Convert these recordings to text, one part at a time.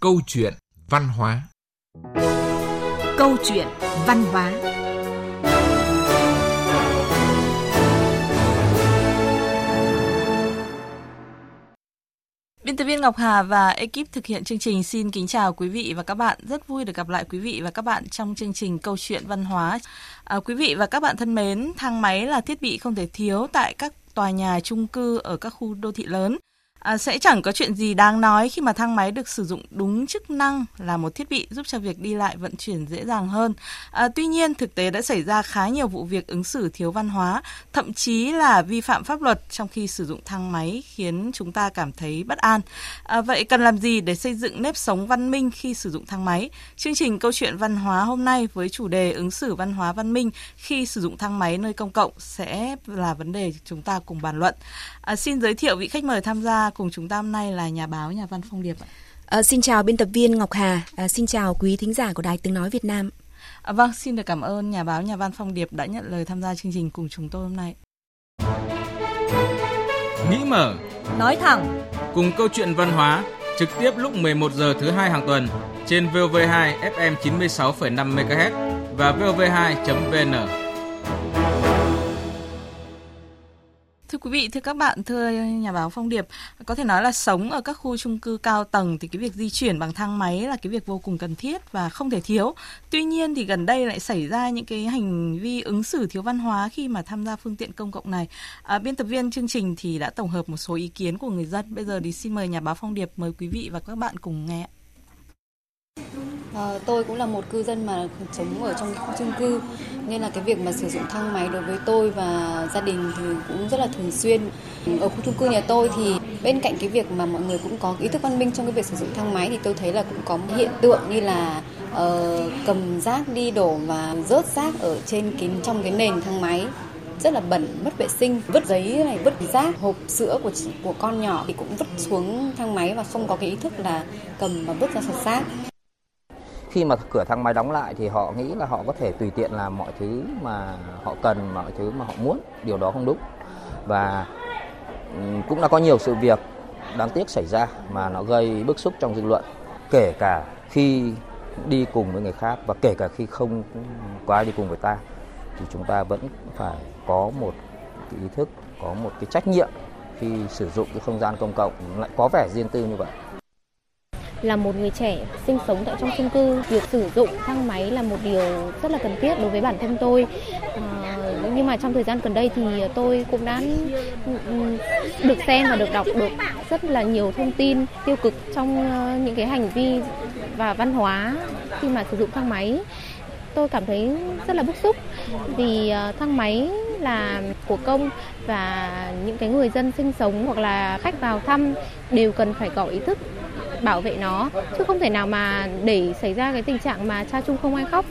Câu chuyện văn hóa Câu chuyện văn hóa Biên tập viên Ngọc Hà và ekip thực hiện chương trình xin kính chào quý vị và các bạn. Rất vui được gặp lại quý vị và các bạn trong chương trình Câu chuyện văn hóa. À, quý vị và các bạn thân mến, thang máy là thiết bị không thể thiếu tại các tòa nhà chung cư ở các khu đô thị lớn. À, sẽ chẳng có chuyện gì đáng nói khi mà thang máy được sử dụng đúng chức năng là một thiết bị giúp cho việc đi lại vận chuyển dễ dàng hơn. À, tuy nhiên, thực tế đã xảy ra khá nhiều vụ việc ứng xử thiếu văn hóa, thậm chí là vi phạm pháp luật trong khi sử dụng thang máy khiến chúng ta cảm thấy bất an. À, vậy cần làm gì để xây dựng nếp sống văn minh khi sử dụng thang máy? Chương trình câu chuyện văn hóa hôm nay với chủ đề ứng xử văn hóa văn minh khi sử dụng thang máy nơi công cộng sẽ là vấn đề chúng ta cùng bàn luận. À, xin giới thiệu vị khách mời tham gia cùng chúng ta hôm nay là nhà báo nhà văn Phong Điệp ạ. À, xin chào biên tập viên Ngọc Hà, à, xin chào quý thính giả của Đài Tiếng Nói Việt Nam. À, vâng, xin được cảm ơn nhà báo nhà văn Phong Điệp đã nhận lời tham gia chương trình cùng chúng tôi hôm nay. Nghĩ mở, nói thẳng, cùng câu chuyện văn hóa trực tiếp lúc 11 giờ thứ hai hàng tuần trên VV2 FM 96,5 MHz và vv2.vn. Thưa quý vị, thưa các bạn, thưa nhà báo Phong Điệp, có thể nói là sống ở các khu chung cư cao tầng thì cái việc di chuyển bằng thang máy là cái việc vô cùng cần thiết và không thể thiếu. Tuy nhiên thì gần đây lại xảy ra những cái hành vi ứng xử thiếu văn hóa khi mà tham gia phương tiện công cộng này. À, biên tập viên chương trình thì đã tổng hợp một số ý kiến của người dân. Bây giờ thì xin mời nhà báo Phong Điệp mời quý vị và các bạn cùng nghe. À, tôi cũng là một cư dân mà sống ở trong khu chung cư nên là cái việc mà sử dụng thang máy đối với tôi và gia đình thì cũng rất là thường xuyên. Ở khu chung cư nhà tôi thì bên cạnh cái việc mà mọi người cũng có ý thức văn minh trong cái việc sử dụng thang máy thì tôi thấy là cũng có hiện tượng như là uh, cầm rác đi đổ và rớt rác ở trên cái trong cái nền thang máy rất là bẩn mất vệ sinh vứt giấy này vứt rác hộp sữa của của con nhỏ thì cũng vứt xuống thang máy và không có cái ý thức là cầm và vứt ra sạch rác khi mà cửa thang máy đóng lại thì họ nghĩ là họ có thể tùy tiện làm mọi thứ mà họ cần, mọi thứ mà họ muốn. Điều đó không đúng. Và cũng đã có nhiều sự việc đáng tiếc xảy ra mà nó gây bức xúc trong dư luận, kể cả khi đi cùng với người khác và kể cả khi không có ai đi cùng với ta. Thì chúng ta vẫn phải có một cái ý thức, có một cái trách nhiệm khi sử dụng cái không gian công cộng. Lại có vẻ riêng tư như vậy là một người trẻ sinh sống tại trong chung cư việc sử dụng thang máy là một điều rất là cần thiết đối với bản thân tôi. À, nhưng mà trong thời gian gần đây thì tôi cũng đã được xem và được đọc được rất là nhiều thông tin tiêu cực trong ờ, những cái hành vi và văn hóa khi mà sử dụng thang máy. Tôi cảm thấy rất là bức xúc vì ờ, thang máy là của công và những cái người dân sinh sống hoặc là khách vào thăm đều cần phải có ý thức bảo vệ nó chứ không thể nào mà để xảy ra cái tình trạng mà cha chung không ai khóc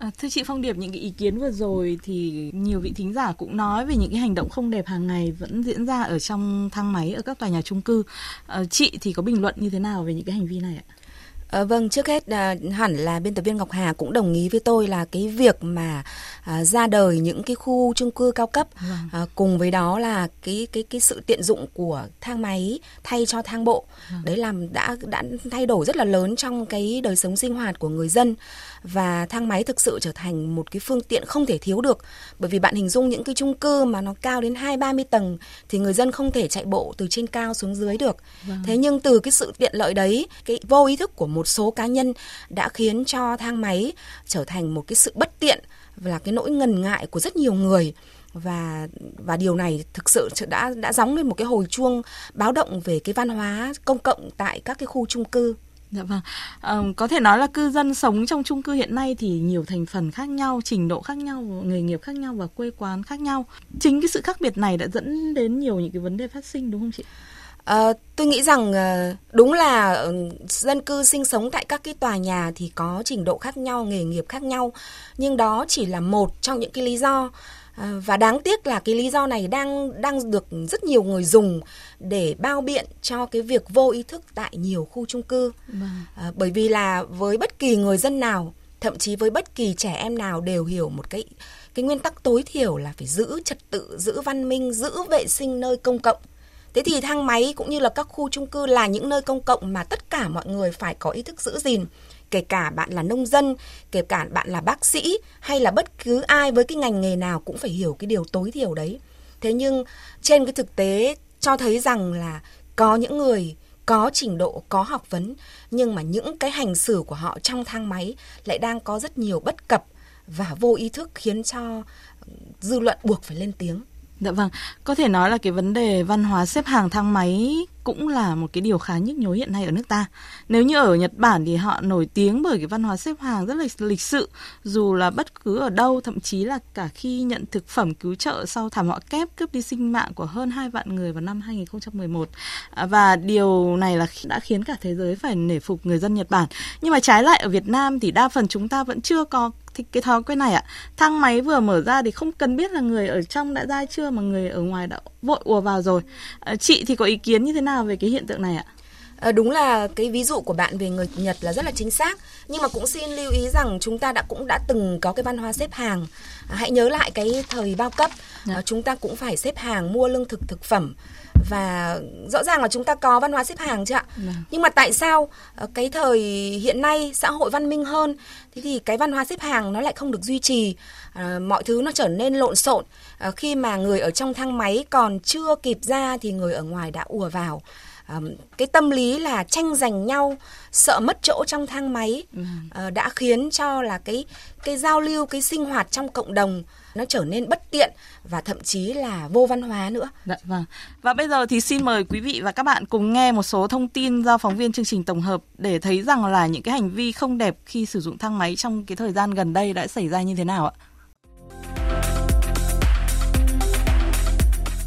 À, thưa chị Phong Điệp, những cái ý kiến vừa rồi thì nhiều vị thính giả cũng nói về những cái hành động không đẹp hàng ngày vẫn diễn ra ở trong thang máy ở các tòa nhà chung cư. À, chị thì có bình luận như thế nào về những cái hành vi này ạ? À, vâng, trước hết à, hẳn là biên tập viên Ngọc Hà cũng đồng ý với tôi là cái việc mà à, ra đời những cái khu chung cư cao cấp vâng. à, cùng với đó là cái cái cái sự tiện dụng của thang máy thay cho thang bộ vâng. đấy làm đã đã thay đổi rất là lớn trong cái đời sống sinh hoạt của người dân và thang máy thực sự trở thành một cái phương tiện không thể thiếu được bởi vì bạn hình dung những cái chung cư mà nó cao đến hai ba mươi tầng thì người dân không thể chạy bộ từ trên cao xuống dưới được vâng. thế nhưng từ cái sự tiện lợi đấy cái vô ý thức của một một số cá nhân đã khiến cho thang máy trở thành một cái sự bất tiện và là cái nỗi ngần ngại của rất nhiều người và và điều này thực sự đã đã gióng lên một cái hồi chuông báo động về cái văn hóa công cộng tại các cái khu chung cư. Dạ vâng. À, có thể nói là cư dân sống trong chung cư hiện nay thì nhiều thành phần khác nhau, trình độ khác nhau, nghề nghiệp khác nhau và quê quán khác nhau. Chính cái sự khác biệt này đã dẫn đến nhiều những cái vấn đề phát sinh đúng không chị? À, tôi nghĩ rằng uh, đúng là uh, dân cư sinh sống tại các cái tòa nhà thì có trình độ khác nhau, nghề nghiệp khác nhau, nhưng đó chỉ là một trong những cái lý do. À, và đáng tiếc là cái lý do này đang đang được rất nhiều người dùng để bao biện cho cái việc vô ý thức tại nhiều khu chung cư. À, bởi vì là với bất kỳ người dân nào thậm chí với bất kỳ trẻ em nào đều hiểu một cái cái nguyên tắc tối thiểu là phải giữ trật tự giữ văn minh giữ vệ sinh nơi công cộng Thế thì thang máy cũng như là các khu chung cư là những nơi công cộng mà tất cả mọi người phải có ý thức giữ gìn kể cả bạn là nông dân, kể cả bạn là bác sĩ hay là bất cứ ai với cái ngành nghề nào cũng phải hiểu cái điều tối thiểu đấy. Thế nhưng trên cái thực tế cho thấy rằng là có những người có trình độ, có học vấn nhưng mà những cái hành xử của họ trong thang máy lại đang có rất nhiều bất cập và vô ý thức khiến cho dư luận buộc phải lên tiếng. Dạ vâng, có thể nói là cái vấn đề văn hóa xếp hàng thang máy cũng là một cái điều khá nhức nhối hiện nay ở nước ta. Nếu như ở Nhật Bản thì họ nổi tiếng bởi cái văn hóa xếp hàng rất là lịch sự, dù là bất cứ ở đâu, thậm chí là cả khi nhận thực phẩm cứu trợ sau thảm họa kép cướp đi sinh mạng của hơn 2 vạn người vào năm 2011. À, và điều này là đã khiến cả thế giới phải nể phục người dân Nhật Bản. Nhưng mà trái lại ở Việt Nam thì đa phần chúng ta vẫn chưa có thì cái thói quen này ạ thang máy vừa mở ra thì không cần biết là người ở trong đã ra chưa mà người ở ngoài đã vội ùa vào rồi. À, chị thì có ý kiến như thế nào về cái hiện tượng này ạ? À, đúng là cái ví dụ của bạn về người Nhật là rất là chính xác nhưng mà cũng xin lưu ý rằng chúng ta đã cũng đã từng có cái văn hóa xếp hàng. À, hãy nhớ lại cái thời bao cấp à, chúng ta cũng phải xếp hàng mua lương thực thực phẩm và rõ ràng là chúng ta có văn hóa xếp hàng chứ ạ? Ừ. nhưng mà tại sao ờ, cái thời hiện nay xã hội văn minh hơn? Thế thì cái văn hóa xếp hàng nó lại không được duy trì à, mọi thứ nó trở nên lộn xộn. À, khi mà người ở trong thang máy còn chưa kịp ra thì người ở ngoài đã ùa vào. Cái tâm lý là tranh giành nhau sợ mất chỗ trong thang máy uh, đã khiến cho là cái cái giao lưu cái sinh hoạt trong cộng đồng nó trở nên bất tiện và thậm chí là vô văn hóa nữa. Dạ vâng. Và bây giờ thì xin mời quý vị và các bạn cùng nghe một số thông tin do phóng viên chương trình tổng hợp để thấy rằng là những cái hành vi không đẹp khi sử dụng thang máy trong cái thời gian gần đây đã xảy ra như thế nào ạ?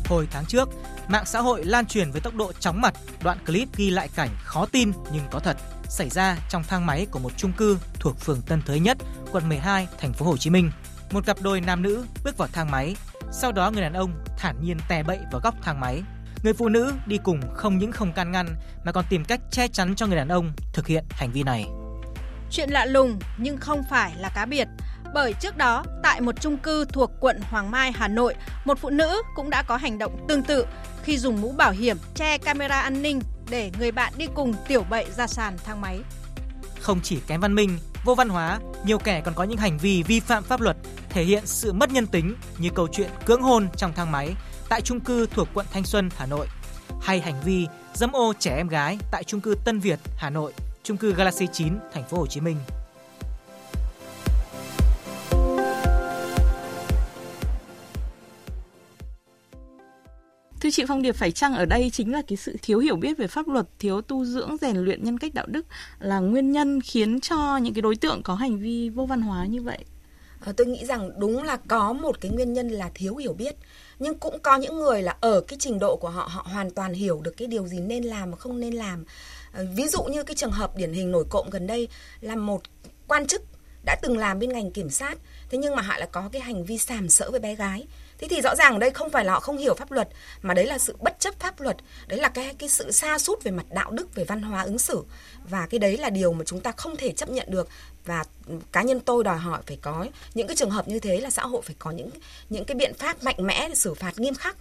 Hồi tháng trước, mạng xã hội lan truyền với tốc độ chóng mặt đoạn clip ghi lại cảnh khó tin nhưng có thật xảy ra trong thang máy của một chung cư thuộc phường Tân Thới Nhất, quận 12, thành phố Hồ Chí Minh. Một cặp đôi nam nữ bước vào thang máy, sau đó người đàn ông thản nhiên tè bậy vào góc thang máy. Người phụ nữ đi cùng không những không can ngăn mà còn tìm cách che chắn cho người đàn ông thực hiện hành vi này. Chuyện lạ lùng nhưng không phải là cá biệt. Bởi trước đó, tại một chung cư thuộc quận Hoàng Mai, Hà Nội, một phụ nữ cũng đã có hành động tương tự khi dùng mũ bảo hiểm che camera an ninh để người bạn đi cùng tiểu bậy ra sàn thang máy. Không chỉ kém văn minh, vô văn hóa, nhiều kẻ còn có những hành vi vi phạm pháp luật thể hiện sự mất nhân tính như câu chuyện cưỡng hôn trong thang máy tại chung cư thuộc quận Thanh Xuân, Hà Nội hay hành vi dâm ô trẻ em gái tại chung cư Tân Việt, Hà Nội, chung cư Galaxy 9, thành phố Hồ Chí Minh. Thưa chị Phong Điệp, phải chăng ở đây chính là cái sự thiếu hiểu biết về pháp luật, thiếu tu dưỡng, rèn luyện nhân cách đạo đức là nguyên nhân khiến cho những cái đối tượng có hành vi vô văn hóa như vậy? Ờ, tôi nghĩ rằng đúng là có một cái nguyên nhân là thiếu hiểu biết. Nhưng cũng có những người là ở cái trình độ của họ họ hoàn toàn hiểu được cái điều gì nên làm và không nên làm. Ờ, ví dụ như cái trường hợp điển hình nổi cộng gần đây là một quan chức đã từng làm bên ngành kiểm sát thế nhưng mà họ lại có cái hành vi sàm sỡ với bé gái thế thì rõ ràng ở đây không phải là họ không hiểu pháp luật mà đấy là sự bất chấp pháp luật đấy là cái cái sự xa sút về mặt đạo đức về văn hóa ứng xử và cái đấy là điều mà chúng ta không thể chấp nhận được và cá nhân tôi đòi hỏi phải có những cái trường hợp như thế là xã hội phải có những những cái biện pháp mạnh mẽ để xử phạt nghiêm khắc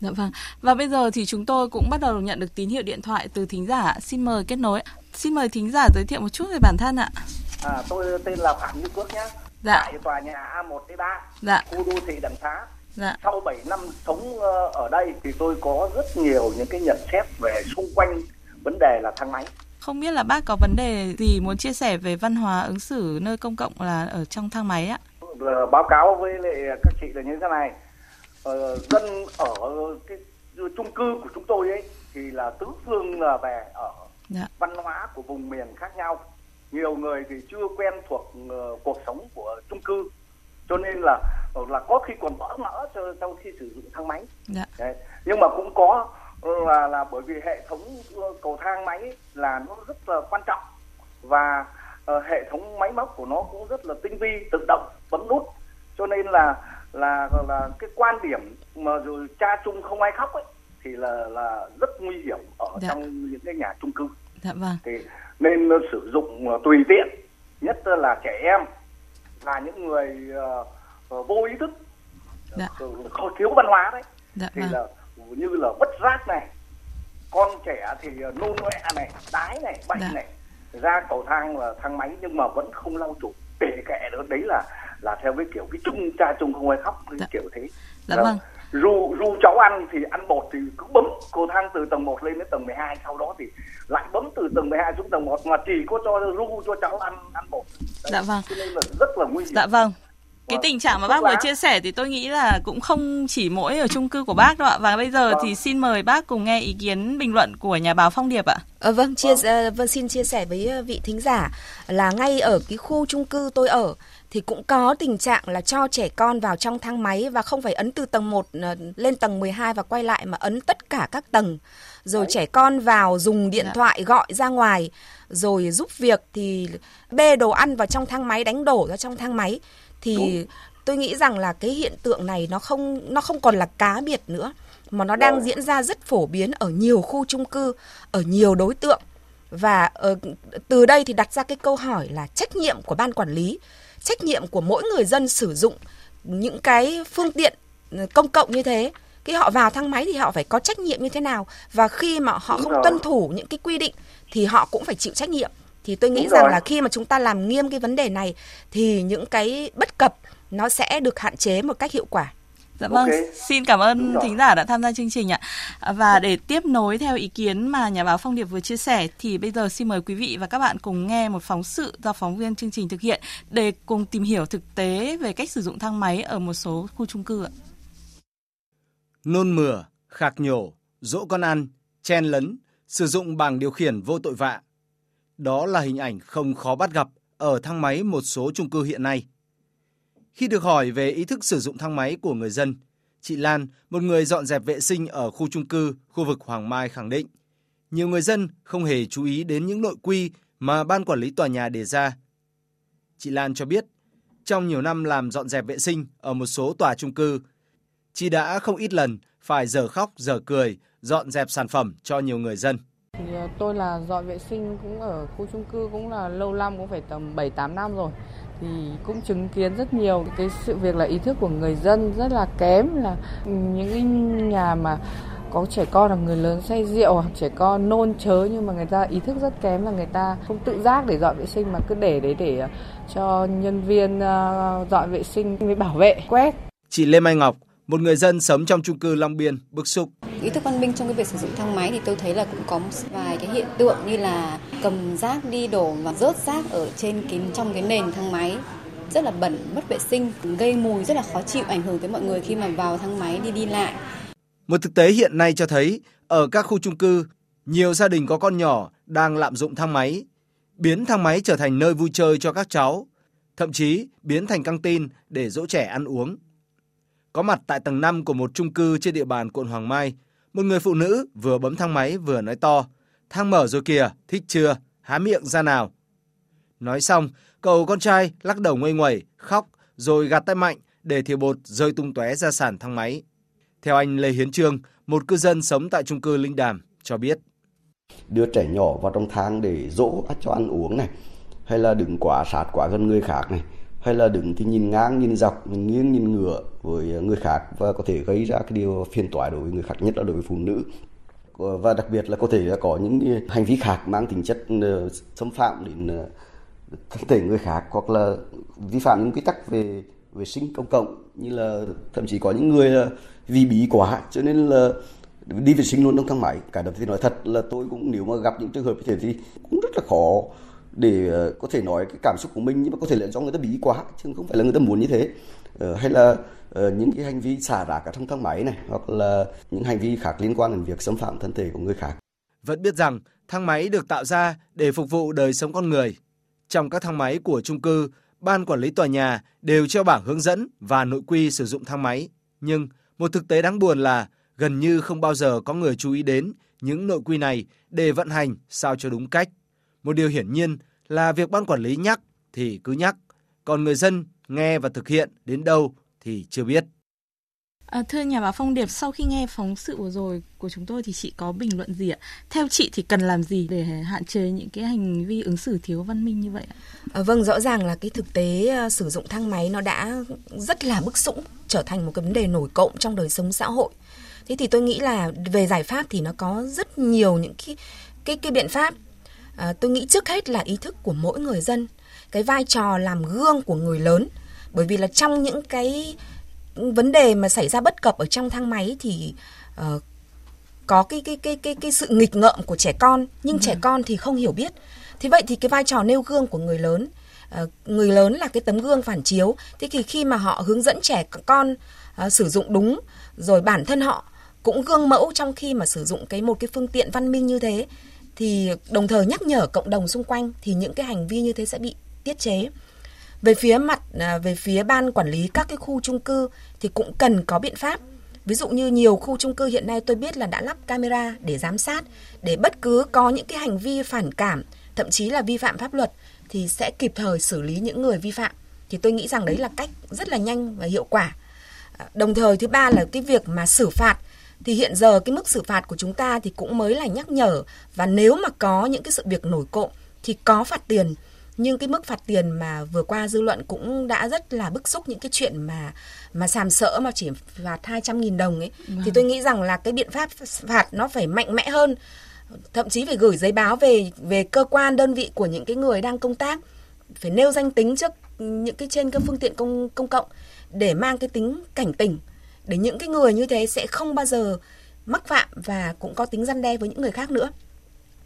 Dạ vâng. Và bây giờ thì chúng tôi cũng bắt đầu nhận được tín hiệu điện thoại từ thính giả. Xin mời kết nối. Xin mời thính giả giới thiệu một chút về bản thân ạ. À, tôi tên là Phạm Như Quốc nhé. Dạ. Tại tòa nhà A1 D3, dạ. khu đô thị Đầm Xá. Dạ. Sau 7 năm sống ờ, ở đây thì tôi có rất nhiều những cái nhận xét về xung quanh vấn đề là thang máy. Không biết là bác có vấn đề gì muốn chia sẻ về văn hóa ứng xử nơi công cộng là ở trong thang máy ạ? Ờ, báo cáo với lại các chị là như thế này. Ờ, dân ở cái chung cư của chúng tôi ấy thì là tứ phương là về ở dạ. văn hóa của vùng miền khác nhau. Nhiều người thì chưa quen thuộc uh, cuộc sống của chung cư cho nên là là có khi còn bỡ ngỡ cho sau khi sử dụng thang máy dạ. Đấy. nhưng mà cũng có là là bởi vì hệ thống cầu thang máy là nó rất là quan trọng và uh, hệ thống máy móc của nó cũng rất là tinh vi tự động bấm nút cho nên là là là cái quan điểm mà rồi cha chung không ai khóc ấy thì là là rất nguy hiểm ở dạ. trong những cái nhà chung cư dạ vâng. thì nên sử dụng tùy tiện nhất là trẻ em là những người uh, vô ý thức dạ. uh, thiếu văn hóa đấy dạ, thì vâng. là như là vứt rác này con trẻ thì nôn mẹ này đái này bệnh dạ. này ra cầu thang và thang máy nhưng mà vẫn không lau chùi kể kệ nữa đấy là là theo cái kiểu cái chung cha chung không ai khóc cái dạ. kiểu thế dạ vâng ru ru cháu ăn thì ăn bột thì cứ bấm cầu thang từ tầng 1 lên đến tầng 12 sau đó thì lại bấm từ tầng 12 xuống tầng 1 mà chỉ có cho ru cho cháu ăn ăn bột đấy. dạ vâng cho nên là rất là nguy hiểm dạ vâng cái vâng. tình trạng mà bác vừa chia sẻ thì tôi nghĩ là cũng không chỉ mỗi ở chung cư của bác đâu ạ và bây giờ vâng. thì xin mời bác cùng nghe ý kiến bình luận của nhà báo Phong Điệp ạ. À, vâng, chia vâng. vâng xin chia sẻ với ờ, vị thính giả là ngay ở cái khu chung cư tôi ở thì cũng có tình trạng là cho trẻ con vào trong thang máy và không phải ấn từ tầng 1 ờ, lên tầng 12 và quay lại mà ấn tất cả các tầng. Rồi Đấy. trẻ con vào dùng điện dạ. thoại gọi ra ngoài rồi giúp việc thì bê đồ ăn vào trong thang máy đánh đổ ra trong thang máy thì Đúng. tôi nghĩ rằng là cái hiện tượng này nó không nó không còn là cá biệt nữa mà nó đang diễn ra rất phổ biến ở nhiều khu chung cư ở nhiều đối tượng và uh, từ đây thì đặt ra cái câu hỏi là trách nhiệm của ban quản lý trách nhiệm của mỗi người dân sử dụng những cái phương tiện ờ, công cộng như thế khi họ vào thang máy thì họ phải có trách nhiệm như thế nào và khi mà họ Đúng không rồi. tuân thủ những cái quy định thì họ cũng phải chịu trách nhiệm thì tôi nghĩ Đúng rằng rồi. là khi mà chúng ta làm nghiêm cái vấn đề này thì những cái bất cập nó sẽ được hạn chế một cách hiệu quả. Dạ vâng, okay. xin cảm ơn thính giả đã tham gia chương trình ạ. Và để tiếp nối theo ý kiến mà nhà báo Phong Điệp vừa chia sẻ thì bây giờ xin mời quý vị và các bạn cùng nghe một phóng sự do phóng viên chương trình thực hiện để cùng tìm hiểu thực tế về cách sử dụng thang máy ở một số khu chung cư ạ. Nôn mửa, khạc nhổ, dỗ con ăn, chen lấn, sử dụng bảng điều khiển vô tội vạ. Đó là hình ảnh không khó bắt gặp ở thang máy một số chung cư hiện nay. Khi được hỏi về ý thức sử dụng thang máy của người dân, chị Lan, một người dọn dẹp vệ sinh ở khu chung cư, khu vực Hoàng Mai khẳng định, nhiều người dân không hề chú ý đến những nội quy mà ban quản lý tòa nhà đề ra. Chị Lan cho biết, trong nhiều năm làm dọn dẹp vệ sinh ở một số tòa chung cư, chị đã không ít lần phải giờ khóc giờ cười dọn dẹp sản phẩm cho nhiều người dân. Thì ờ, tôi là dọn vệ sinh cũng ở khu chung cư cũng là lâu năm cũng phải tầm 7 8 năm rồi thì cũng chứng kiến rất nhiều cái sự việc là ý thức của người dân rất là kém là những cái nhà mà có trẻ con là người lớn say rượu hoặc trẻ con nôn chớ nhưng mà người ta ý thức rất kém là người ta không tự giác để dọn vệ sinh mà cứ để đấy để cho nhân viên ờ, dọn vệ sinh với bảo vệ quét. Chị Lê Mai Ngọc, một người dân sống trong chung cư Long Biên bức xúc. Ý thức văn minh trong cái việc sử dụng thang máy thì tôi thấy là cũng có một vài cái hiện tượng như là cầm rác đi đổ và rớt rác ở trên cái trong cái nền thang máy rất là bẩn, mất vệ sinh, gây mùi rất là khó chịu ảnh hưởng tới mọi người khi mà vào thang máy đi đi lại. Một thực tế hiện nay cho thấy ở các khu chung cư, nhiều gia đình có con nhỏ đang lạm dụng thang máy, biến thang máy trở thành nơi vui chơi cho các cháu, thậm chí biến thành căng tin để dỗ trẻ ăn uống. Có mặt tại tầng 5 của một chung cư trên địa bàn quận Hoàng Mai, một người phụ nữ vừa bấm thang máy vừa nói to, thang mở rồi kìa, thích chưa, há miệng ra nào. Nói xong, cậu con trai lắc đầu nguây nguẩy, khóc rồi gạt tay mạnh để thìa bột rơi tung tóe ra sàn thang máy. Theo anh Lê Hiến Trương, một cư dân sống tại chung cư Linh Đàm, cho biết. Đưa trẻ nhỏ vào trong thang để dỗ cho ăn uống này, hay là đừng quá sát quá gần người khác này, hay là đứng thì nhìn ngang, nhìn dọc, nhìn nghiêng, nhìn ngửa với người khác và có thể gây ra cái điều phiền toái đối với người khác, nhất là đối với phụ nữ. Và đặc biệt là có thể là có những hành vi khác mang tính chất ờ, xâm phạm đến ờ, thân thể người khác hoặc là vi phạm những quy tắc về vệ sinh công cộng, như là thậm chí có những người là vì bí quá cho nên là đi vệ sinh luôn trong thang máy. Cả đợt thì nói thật là tôi cũng nếu mà gặp những trường hợp như thế thì cũng rất là khó để ờ, có thể nói cái cảm xúc của mình nhưng mà có thể là do người ta bí quá chứ không phải là người ta muốn như thế ờ, hay là ờ, những cái hành vi xả rác ở trong thang máy này hoặc là những hành vi khác liên quan đến việc xâm phạm thân thể của người khác. Vẫn biết rằng thang máy được tạo ra để phục vụ đời sống con người. Trong các thang máy của chung cư, ban quản lý tòa nhà đều treo bảng hướng dẫn và nội quy sử dụng thang máy. Nhưng một thực tế đáng buồn là gần như không bao giờ có người chú ý đến những nội quy này để vận hành sao cho đúng cách. Một điều hiển nhiên là việc ban quản lý nhắc thì cứ nhắc, còn người dân nghe và thực hiện đến đâu thì chưa biết. À, thưa nhà báo Phong Điệp, sau khi nghe phóng sự vừa rồi của chúng tôi thì chị có bình luận gì ạ? Theo chị thì cần làm gì để hạn chế những cái hành vi ứng xử thiếu văn minh như vậy ạ? À, vâng, rõ ràng là cái thực tế uh, sử dụng thang máy nó đã rất là bức xúc, trở thành một cái vấn đề nổi cộng trong đời sống xã hội. thế thì tôi nghĩ là về giải pháp thì nó có rất nhiều những cái cái cái biện pháp à, tôi nghĩ trước hết là ý thức của mỗi người dân cái vai trò làm gương của người lớn. Bởi vì là trong những cái vấn đề mà xảy ra bất cập ở trong thang máy thì uh, có cái cái cái cái cái sự nghịch ngợm của trẻ con nhưng ừ. trẻ con thì không hiểu biết. Thế vậy thì cái vai trò nêu gương của người lớn uh, người lớn là cái tấm gương phản chiếu. Thế thì khi mà họ hướng dẫn trẻ con uh, sử dụng đúng rồi bản thân họ cũng gương mẫu trong khi mà sử dụng cái một cái phương tiện văn minh như thế thì đồng thời nhắc nhở cộng đồng xung quanh thì những cái hành vi như thế sẽ bị tiết chế. Về phía mặt à, về phía ban quản lý các cái khu chung cư thì cũng cần có biện pháp. Ví dụ như nhiều khu chung cư hiện nay tôi biết là đã lắp camera để giám sát, để bất cứ có những cái hành vi phản cảm, thậm chí là vi phạm pháp luật thì sẽ kịp thời xử lý những người vi phạm. Thì tôi nghĩ rằng đấy là cách rất là nhanh và hiệu quả. À, đồng thời thứ ba là cái việc mà xử phạt thì hiện giờ cái mức xử phạt của chúng ta thì cũng mới là nhắc nhở. Và nếu mà có những cái sự việc nổi cộm thì có phạt tiền. Nhưng cái mức phạt tiền mà vừa qua dư luận cũng đã rất là bức xúc những cái chuyện mà mà sàm sỡ mà chỉ phạt 200.000 đồng ấy. Vâng. thì tôi nghĩ rằng là cái biện pháp phạt nó phải mạnh mẽ hơn. Thậm chí phải gửi giấy báo về về cơ quan đơn vị của những cái người đang công tác. Phải nêu danh tính trước những cái trên các phương tiện công công cộng để mang cái tính cảnh tỉnh để những cái người như thế sẽ không bao giờ mắc phạm và cũng có tính răn đe với những người khác nữa.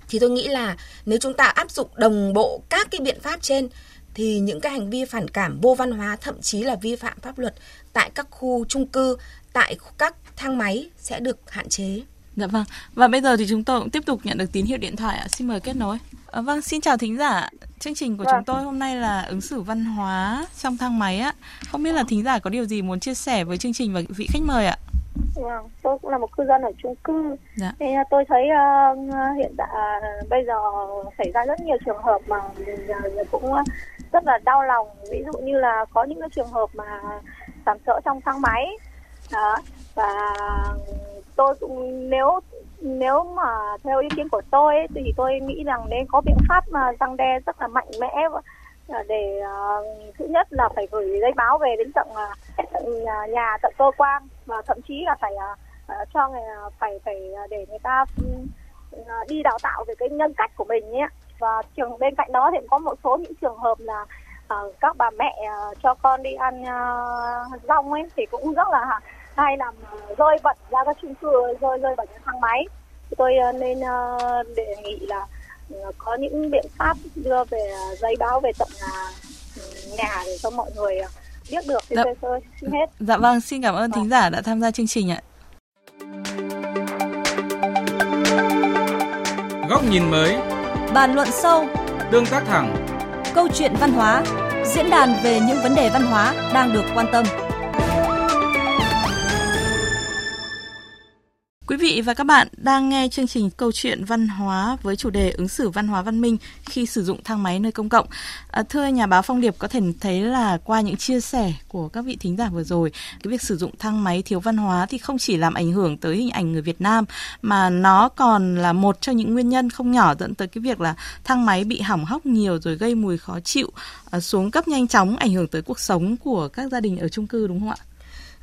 Thì tôi nghĩ là nếu chúng ta áp dụng đồng bộ các cái biện pháp trên, thì những cái hành vi phản cảm vô văn hóa, thậm chí là vi phạm pháp luật tại các khu chung cư, tại các thang máy sẽ được hạn chế. Dạ vâng. Và bây giờ thì chúng tôi cũng tiếp tục nhận được tín hiệu điện thoại ạ. Xin mời kết nối. À, vâng, xin chào thính giả. Chương trình của vâng. chúng tôi hôm nay là ứng xử văn hóa trong thang máy á. Không biết là thính giả có điều gì muốn chia sẻ với chương trình và vị khách mời ạ? Vâng, tôi cũng là một cư dân ở chung cư. Dạ. Thì tôi thấy uh, hiện tại uh, bây giờ xảy ra rất nhiều trường hợp mà uh, cũng rất là đau lòng. Ví dụ như là có những cái trường hợp mà sàm sỡ trong thang máy. Đó. Và tôi cũng nếu nếu mà theo ý kiến của tôi ấy, thì tôi nghĩ rằng nên có biện pháp mà răng đe rất là mạnh mẽ à, để uh, thứ nhất là phải gửi giấy báo về đến tận uh, nhà tận cơ quan và thậm chí là phải uh, cho người uh, phải phải để người ta uh, đi đào tạo về cái nhân cách của mình nhé và trường bên cạnh đó thì có một số những trường hợp là uh, các bà mẹ uh, cho con đi ăn uh, rong ấy thì cũng rất là hay làm rơi bẩn ra các chung cư rơi rơi bẩn thang máy. Tôi uh, nên uh, đề nghị là uh, có những biện pháp đưa về giấy báo về tận nhà để cho mọi người biết được. Thì dạ. tôi xin hết. Dạ vâng xin cảm ơn vâng. thính giả đã tham gia chương trình ạ. Góc nhìn mới. Bàn luận sâu. Tương tác thẳng. Câu chuyện văn hóa. Diễn đàn về những vấn đề văn hóa đang được quan tâm Quý vị và các bạn đang nghe chương trình Câu chuyện văn hóa với chủ đề ứng xử văn hóa văn minh khi sử dụng thang máy nơi công cộng. À, thưa nhà báo Phong Điệp có thể thấy là qua những chia sẻ của các vị thính giả vừa rồi, cái việc sử dụng thang máy thiếu văn hóa thì không chỉ làm ảnh hưởng tới hình ảnh người Việt Nam mà nó còn là một trong những nguyên nhân không nhỏ dẫn tới cái việc là thang máy bị hỏng hóc nhiều rồi gây mùi khó chịu, à, xuống cấp nhanh chóng ảnh hưởng tới cuộc sống của các gia đình ở chung cư đúng không ạ?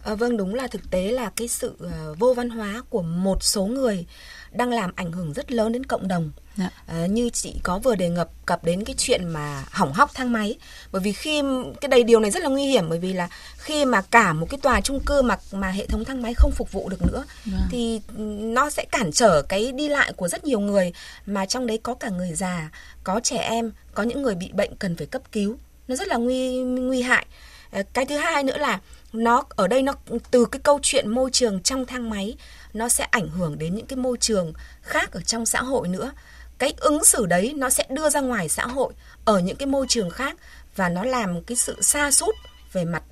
À, vâng đúng là thực tế là cái sự uh, vô văn hóa của một số người đang làm ảnh hưởng rất lớn đến cộng đồng. Dạ. À, như chị có vừa đề ngập cập đến cái chuyện mà hỏng hóc thang máy bởi vì khi cái đầy điều này rất là nguy hiểm bởi vì là khi mà cả một cái tòa chung cư mà mà hệ thống thang máy không phục vụ được nữa dạ. thì nó sẽ cản trở cái đi lại của rất nhiều người mà trong đấy có cả người già có trẻ em có những người bị bệnh cần phải cấp cứu nó rất là nguy nguy hại à, cái thứ hai nữa là nó, ở đây nó, từ cái câu chuyện môi trường trong thang máy, nó sẽ ảnh hưởng đến những cái môi trường khác ở trong xã hội nữa. Cái ứng xử đấy nó sẽ đưa ra ngoài xã hội, ở những cái môi trường khác, và nó làm cái sự xa sút về mặt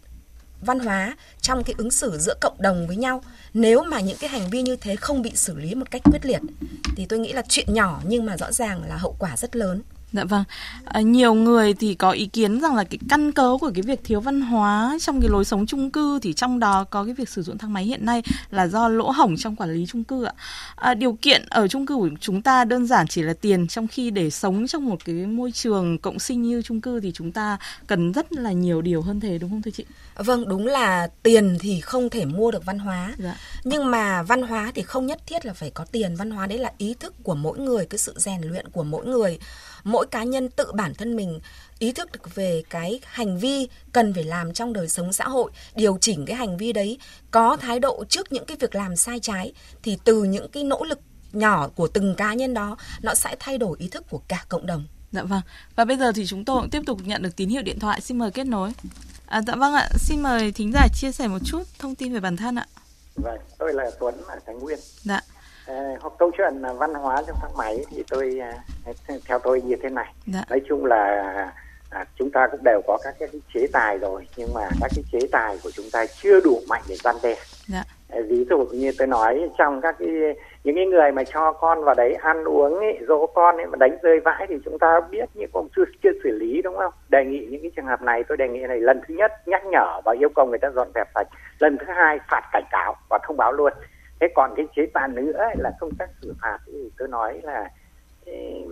văn hóa trong cái ứng xử giữa cộng đồng với nhau. Nếu mà những cái hành vi như thế không bị xử lý một cách quyết liệt, thì tôi nghĩ là chuyện nhỏ nhưng mà rõ ràng là hậu quả rất lớn. Dạ vâng, à, nhiều người thì có ý kiến rằng là cái căn cớ của cái việc thiếu văn hóa trong cái lối sống chung cư thì trong đó có cái việc sử dụng thang máy hiện nay là do lỗ hổng trong quản lý chung cư ạ. À, điều kiện ở chung cư của chúng ta đơn giản chỉ là tiền trong khi để sống trong một cái môi trường cộng sinh như chung cư thì chúng ta cần rất là nhiều điều hơn thế đúng không thưa chị? Vâng, đúng là tiền thì không thể mua được văn hóa. Dạ. Nhưng mà văn hóa thì không nhất thiết là phải có tiền, văn hóa đấy là ý thức của mỗi người, cái sự rèn luyện của mỗi người mỗi cá nhân tự bản thân mình ý thức được về cái hành vi cần phải làm trong đời sống xã hội điều chỉnh cái hành vi đấy có thái độ trước những cái việc làm sai trái thì từ những cái nỗ lực nhỏ của từng cá nhân đó nó sẽ thay đổi ý thức của cả cộng đồng Dạ vâng. Và bây giờ thì chúng tôi cũng tiếp tục nhận được tín hiệu điện thoại. Xin mời kết nối. À, dạ vâng ạ. Xin mời thính giả chia sẻ một chút thông tin về bản thân ạ. Vâng, tôi là Tuấn ở Thái Nguyên. Dạ. À, hoặc câu chuyện văn hóa trong thang máy thì tôi à, theo tôi như thế này. Dạ. nói chung là à, chúng ta cũng đều có các cái chế tài rồi nhưng mà các cái chế tài của chúng ta chưa đủ mạnh để gian đe. Dạ. à, ví dụ như tôi nói trong các cái những cái người mà cho con vào đấy ăn uống ấy, dỗ con ấy mà đánh rơi vãi thì chúng ta biết nhưng cũng chưa chưa xử lý đúng không? Đề nghị những cái trường hợp này tôi đề nghị này lần thứ nhất nhắc nhở và yêu cầu người ta dọn dẹp sạch. Lần thứ hai phạt cảnh cáo và thông báo luôn thế còn cái chế tài nữa là công tác xử phạt thì tôi nói là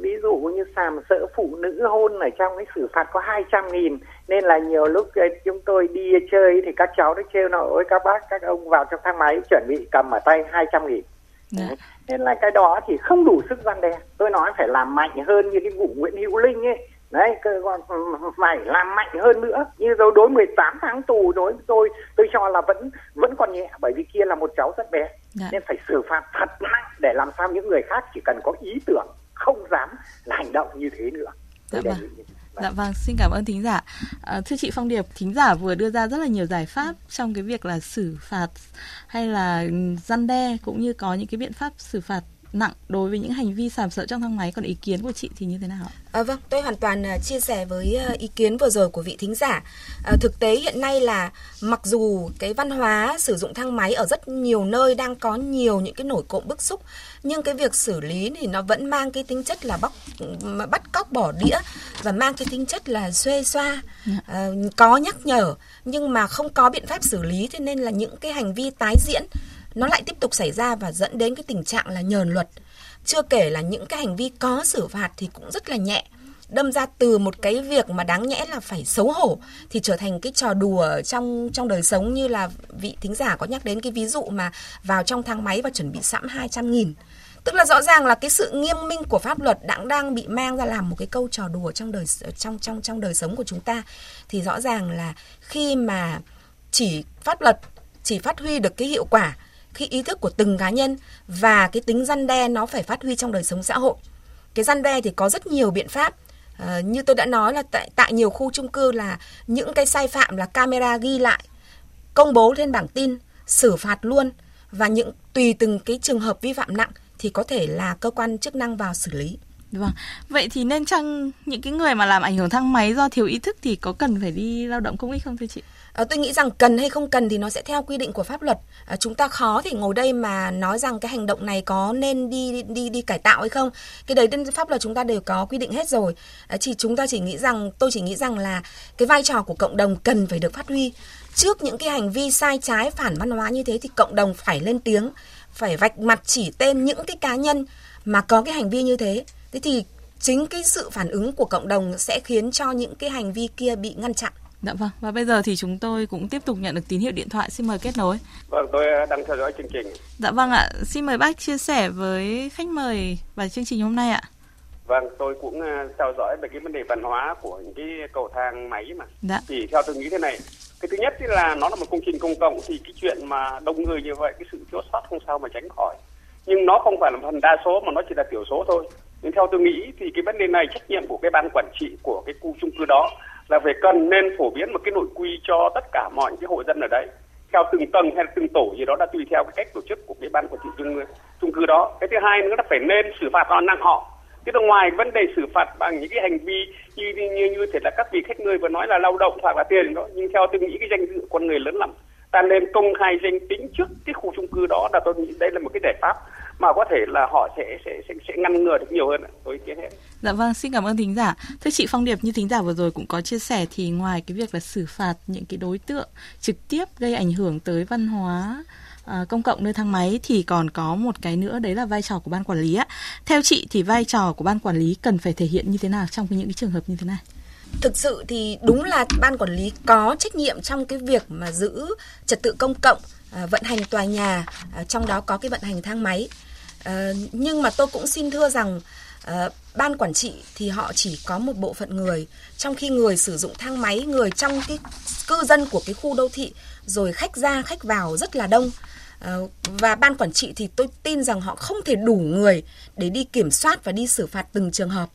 ví dụ như sàm sỡ phụ nữ hôn ở trong cái xử phạt có 200 nghìn nên là nhiều lúc chúng tôi đi chơi thì các cháu nó trêu nó ôi các bác các ông vào trong thang máy chuẩn bị cầm ở tay 200 nghìn. Dạ. nên là cái đó thì không đủ sức gian đe. Tôi nói phải làm mạnh hơn như cái vụ Nguyễn Hữu Linh ấy đấy còn phải làm mạnh hơn nữa như rồi đối 18 tháng tù đối với tôi tôi cho là vẫn vẫn còn nhẹ bởi vì kia là một cháu rất bé dạ. nên phải xử phạt thật nặng để làm sao những người khác chỉ cần có ý tưởng không dám là hành động như thế nữa dạ vâng. Dạ vâng, xin cảm ơn thính giả. À, thưa chị Phong Điệp, thính giả vừa đưa ra rất là nhiều giải pháp trong cái việc là xử phạt hay là răn đe cũng như có những cái biện pháp xử phạt nặng đối với những hành vi sàm sỡ trong thang máy. Còn ý kiến của chị thì như thế nào? À, vâng, tôi hoàn toàn uh, chia sẻ với uh, ý kiến vừa rồi của vị thính giả. À, thực tế hiện nay là mặc dù cái văn hóa sử dụng thang máy ở rất nhiều nơi đang có nhiều những cái nổi cộm bức xúc, nhưng cái việc xử lý thì nó vẫn mang cái tính chất là bóc bắt cóc bỏ đĩa và mang cái tính chất là xuê xoa, à, có nhắc nhở nhưng mà không có biện pháp xử lý, thế nên là những cái hành vi tái diễn nó lại tiếp tục xảy ra và dẫn đến cái tình trạng là nhờn luật. Chưa kể là những cái hành vi có xử phạt thì cũng rất là nhẹ. Đâm ra từ một cái việc mà đáng nhẽ là phải xấu hổ thì trở thành cái trò đùa trong trong đời sống như là vị thính giả có nhắc đến cái ví dụ mà vào trong thang máy và chuẩn bị sẵn 200 nghìn. Tức là rõ ràng là cái sự nghiêm minh của pháp luật đang đang bị mang ra làm một cái câu trò đùa trong đời, trong trong trong đời sống của chúng ta thì rõ ràng là khi mà chỉ pháp luật, chỉ phát huy được cái hiệu quả khi ý thức của từng cá nhân và cái tính răn đe nó phải phát huy trong đời sống xã hội. Cái răn đe thì có rất nhiều biện pháp. À, như tôi đã nói là tại tại nhiều khu chung cư là những cái sai phạm là camera ghi lại, công bố lên bảng tin, xử phạt luôn và những tùy từng cái trường hợp vi phạm nặng thì có thể là cơ quan chức năng vào xử lý. Vâng. Vậy thì nên chăng những cái người mà làm ảnh hưởng thang máy do thiếu ý thức thì có cần phải đi lao động công ích không thưa chị? À, tôi nghĩ rằng cần hay không cần thì nó sẽ theo quy định của pháp luật. À, chúng ta khó thì ngồi đây mà nói rằng cái hành động này có nên đi đi đi cải tạo hay không. Cái đấy trên pháp luật chúng ta đều có quy định hết rồi. À, chỉ chúng ta chỉ nghĩ rằng tôi chỉ nghĩ rằng là cái vai trò của cộng đồng cần phải được phát huy. Trước những cái hành vi sai trái phản văn hóa như thế thì cộng đồng phải lên tiếng, phải vạch mặt chỉ tên những cái cá nhân mà có cái hành vi như thế. Thế thì chính cái sự phản ứng của cộng đồng sẽ khiến cho những cái hành vi kia bị ngăn chặn. Dạ vâng, và bây giờ thì chúng tôi cũng tiếp tục nhận được tín hiệu điện thoại. Xin mời kết nối. Vâng, tôi đang theo dõi chương trình. Dạ vâng ạ, xin mời bác chia sẻ với khách mời và chương trình hôm nay ạ. Vâng, tôi cũng theo dõi về cái vấn đề văn hóa của những cái cầu thang máy mà. Dạ. Thì theo tôi nghĩ thế này, cái thứ nhất là nó là một công trình công cộng thì cái chuyện mà đông người như vậy, cái sự thiếu sót không sao mà tránh khỏi. Nhưng nó không phải là phần đa số mà nó chỉ là thiểu số thôi. Nhưng theo tôi nghĩ thì cái vấn đề này trách nhiệm của cái ban quản trị của cái khu chung cư đó là phải cần nên phổ biến một cái nội quy cho tất cả mọi cái hộ dân ở đấy, theo từng tầng hay từng tổ gì đó là tùy theo cái cách tổ chức của cái ban quản trị chung chung cư đó. Cái thứ hai nữa là phải nên xử phạt họ năng họ. Thế là ngoài vấn đề xử phạt bằng những cái hành vi như như như thể là các vị khách người vừa nói là lao động hoặc là tiền đó, nhưng theo tôi nghĩ cái danh dự con người lớn lắm ta nên công khai danh tính trước cái khu chung cư đó là tôi nghĩ đây là một cái giải pháp mà có thể là họ sẽ sẽ sẽ, sẽ ngăn ngừa được nhiều hơn tôi ý kiến hết. Dạ vâng, xin cảm ơn thính giả. Thưa chị Phong Điệp như thính giả vừa rồi cũng có chia sẻ thì ngoài cái việc là xử phạt những cái đối tượng trực tiếp gây ảnh hưởng tới văn hóa À, công cộng nơi thang máy thì còn có một cái nữa đấy là vai trò của ban quản lý á. Theo chị thì vai trò của ban quản lý cần phải thể hiện như thế nào trong những cái trường hợp như thế này? Thực sự thì đúng là ban quản lý có trách nhiệm trong cái việc mà giữ trật tự công cộng, à, vận hành tòa nhà, à, trong đó có cái vận hành thang máy. Ờ, nhưng mà tôi cũng xin thưa rằng ờ, ban quản trị thì họ chỉ có một bộ phận người, trong khi người sử dụng thang máy, người trong cái cư dân của cái khu đô thị rồi khách ra khách vào rất là đông. Ờ, và ban quản trị thì tôi tin rằng họ không thể đủ người để đi kiểm soát và đi xử phạt từng trường hợp.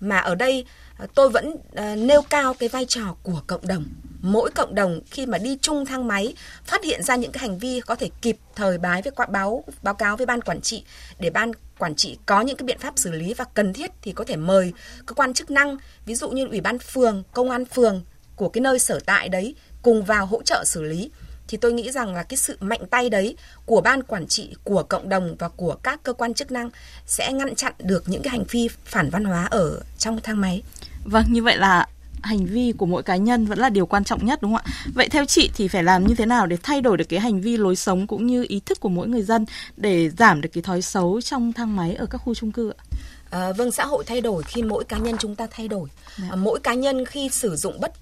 Mà ở đây Ờ, tôi vẫn ờ, nêu cao cái vai trò của cộng đồng. Mỗi cộng đồng khi mà đi chung thang máy, phát hiện ra những cái hành vi có thể kịp thời bái với báo báo cáo với ban quản trị. Để ban quản trị có những cái biện pháp xử lý và cần thiết thì có thể mời cơ quan chức năng, ví dụ như ủy ban phường, công an phường của cái nơi sở tại đấy cùng vào hỗ trợ xử lý thì tôi nghĩ rằng là cái sự mạnh tay đấy của ban quản trị, của cộng đồng và của các cơ quan chức năng sẽ ngăn chặn được những cái hành vi phản văn hóa ở trong thang máy. Vâng, như vậy là hành vi của mỗi cá nhân vẫn là điều quan trọng nhất đúng không ạ? Vậy theo chị thì phải làm như thế nào để thay đổi được cái hành vi lối sống cũng như ý thức của mỗi người dân để giảm được cái thói xấu trong thang máy ở các khu chung cư ạ? À, vâng, xã hội thay đổi khi mỗi cá nhân chúng ta thay đổi. À, mỗi cá nhân khi sử dụng bất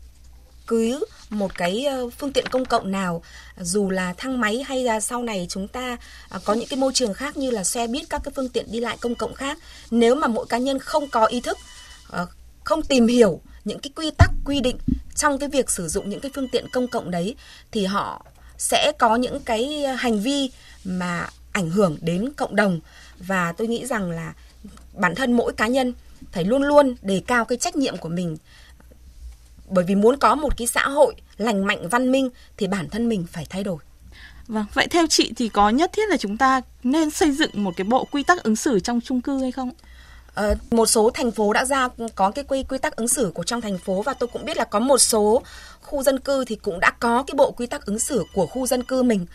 cứ một cái ờ, phương tiện công cộng nào, dù là thang máy hay là sau này chúng ta à, có những cái môi trường khác như là xe buýt, các cái phương tiện đi lại công cộng khác, nếu mà mỗi cá nhân không có ý thức ờ, không tìm hiểu những cái quy tắc, quy định trong cái việc sử dụng những cái phương tiện công cộng đấy, thì họ sẽ có những cái hành vi mà ảnh hưởng đến cộng đồng. Và tôi nghĩ rằng là bản thân mỗi cá nhân phải luôn luôn đề cao cái trách nhiệm của mình bởi vì muốn có một cái xã hội lành mạnh văn minh thì bản thân mình phải thay đổi Vâng, vậy theo chị thì có nhất thiết là chúng ta nên xây dựng một cái bộ quy tắc ứng xử trong chung cư hay không? Ờ, một số thành phố đã ra có cái quy quy tắc ứng xử của trong thành phố và tôi cũng biết là có một số khu dân cư thì cũng đã có cái bộ quy tắc ứng xử của khu dân cư mình.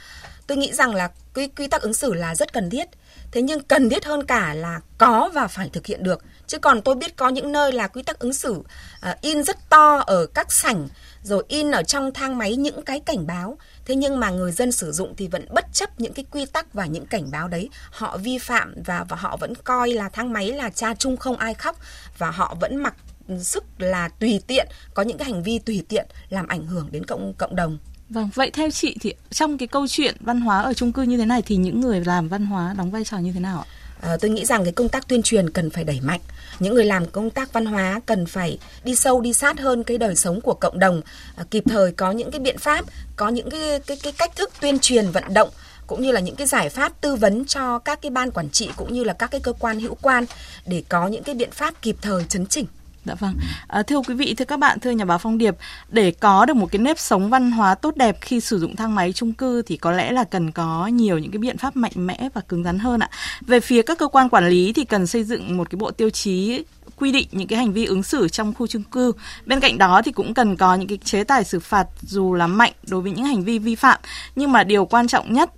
Tôi nghĩ rằng là quy quy tắc ứng xử là rất cần thiết. Thế nhưng cần thiết hơn cả là có và phải thực hiện được chứ còn tôi biết có những nơi là quy tắc ứng xử uh, in rất to ở các sảnh rồi in ở trong thang máy những cái cảnh báo. Thế nhưng mà người dân sử dụng thì vẫn bất chấp những cái quy tắc và những cảnh báo đấy. Họ vi phạm và và họ vẫn coi là thang máy là cha chung không ai khóc. Và họ vẫn mặc sức là tùy tiện có những cái hành vi tùy tiện làm ảnh hưởng đến cộng cộng đồng. Vâng, vậy theo chị thì trong cái câu chuyện văn hóa ở chung cư như thế này thì những người làm văn hóa đóng vai trò như thế nào ạ? À, tôi nghĩ rằng cái công tác tuyên truyền cần phải đẩy mạnh. Những người làm công tác văn hóa cần phải đi sâu đi sát hơn cái đời sống của cộng đồng, à, kịp thời có những cái biện pháp, có những cái cái cái cách thức tuyên truyền vận động cũng như là những cái giải pháp tư vấn cho các cái ban quản trị cũng như là các cái cơ quan hữu quan để có những cái biện pháp kịp thời chấn chỉnh. Dạ vâng. À, thưa quý vị, thưa các bạn, thưa nhà báo Phong Điệp, để có được một cái nếp sống văn hóa tốt đẹp khi sử dụng thang máy chung cư thì có lẽ là cần có nhiều những cái biện pháp mạnh mẽ và cứng rắn hơn ạ. Về phía các cơ quan quản lý thì cần xây dựng một cái bộ tiêu chí quy định những cái hành vi ứng xử trong khu chung cư. Bên cạnh đó thì cũng cần có những cái chế tài xử phạt dù là mạnh đối với những hành vi vi phạm. Nhưng mà điều quan trọng nhất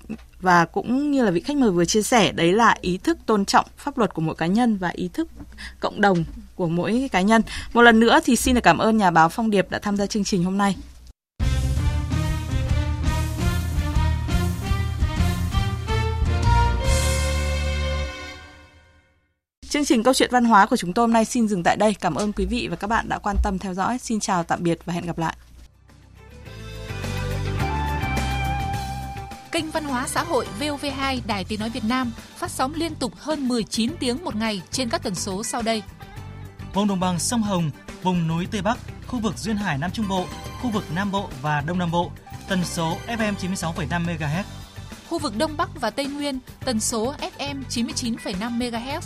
và cũng như là vị khách mời vừa chia sẻ, đấy là ý thức tôn trọng pháp luật của mỗi cá nhân và ý thức cộng đồng của mỗi cá nhân. Một lần nữa thì xin được cảm ơn nhà báo Phong Điệp đã tham gia chương trình hôm nay. Chương trình câu chuyện văn hóa của chúng tôi hôm nay xin dừng tại đây. Cảm ơn quý vị và các bạn đã quan tâm theo dõi. Xin chào, tạm biệt và hẹn gặp lại. Kênh Văn hóa xã hội VOV2 Đài Tiếng Nói Việt Nam phát sóng liên tục hơn 19 tiếng một ngày trên các tần số sau đây. Vùng đồng bằng sông Hồng, vùng núi Tây Bắc, khu vực Duyên Hải Nam Trung Bộ, khu vực Nam Bộ và Đông Nam Bộ, tần số FM 96,5 MHz. Khu vực Đông Bắc và Tây Nguyên, tần số FM 99,5 MHz.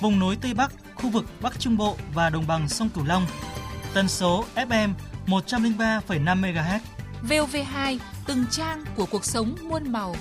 Vùng núi Tây Bắc, khu vực Bắc Trung Bộ và đồng bằng sông Cửu Long, tần số FM 103,5 MHz. VOV2 từng trang của cuộc sống muôn màu.